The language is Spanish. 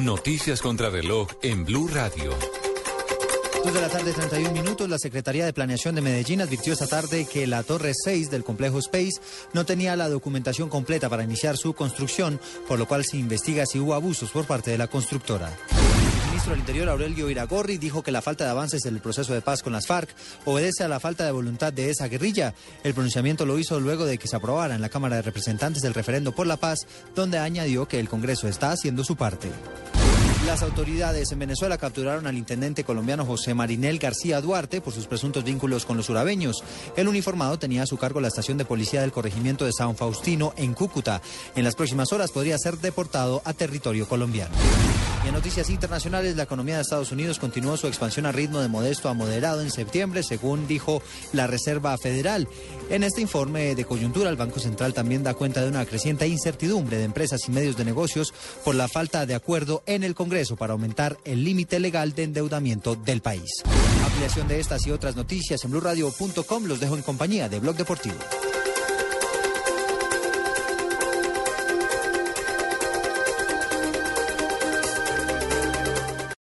Noticias contra reloj en Blue Radio. Dos de la tarde, 31 minutos. La Secretaría de Planeación de Medellín advirtió esta tarde que la Torre 6 del complejo Space no tenía la documentación completa para iniciar su construcción, por lo cual se investiga si hubo abusos por parte de la constructora. El ministro del Interior, Aurelio Iragorri, dijo que la falta de avances en el proceso de paz con las FARC obedece a la falta de voluntad de esa guerrilla. El pronunciamiento lo hizo luego de que se aprobara en la Cámara de Representantes el referendo por la paz, donde añadió que el Congreso está haciendo su parte. Las autoridades en Venezuela capturaron al intendente colombiano José Marinel García Duarte por sus presuntos vínculos con los urabeños. El uniformado tenía a su cargo la estación de policía del corregimiento de San Faustino en Cúcuta. En las próximas horas podría ser deportado a territorio colombiano. Y en noticias internacionales, la economía de Estados Unidos continuó su expansión a ritmo de modesto a moderado en septiembre, según dijo la Reserva Federal. En este informe de coyuntura, el Banco Central también da cuenta de una creciente incertidumbre de empresas y medios de negocios por la falta de acuerdo en el Congreso para aumentar el límite legal de endeudamiento del país. Ampliación de estas y otras noticias en blurradio.com los dejo en compañía de Blog Deportivo.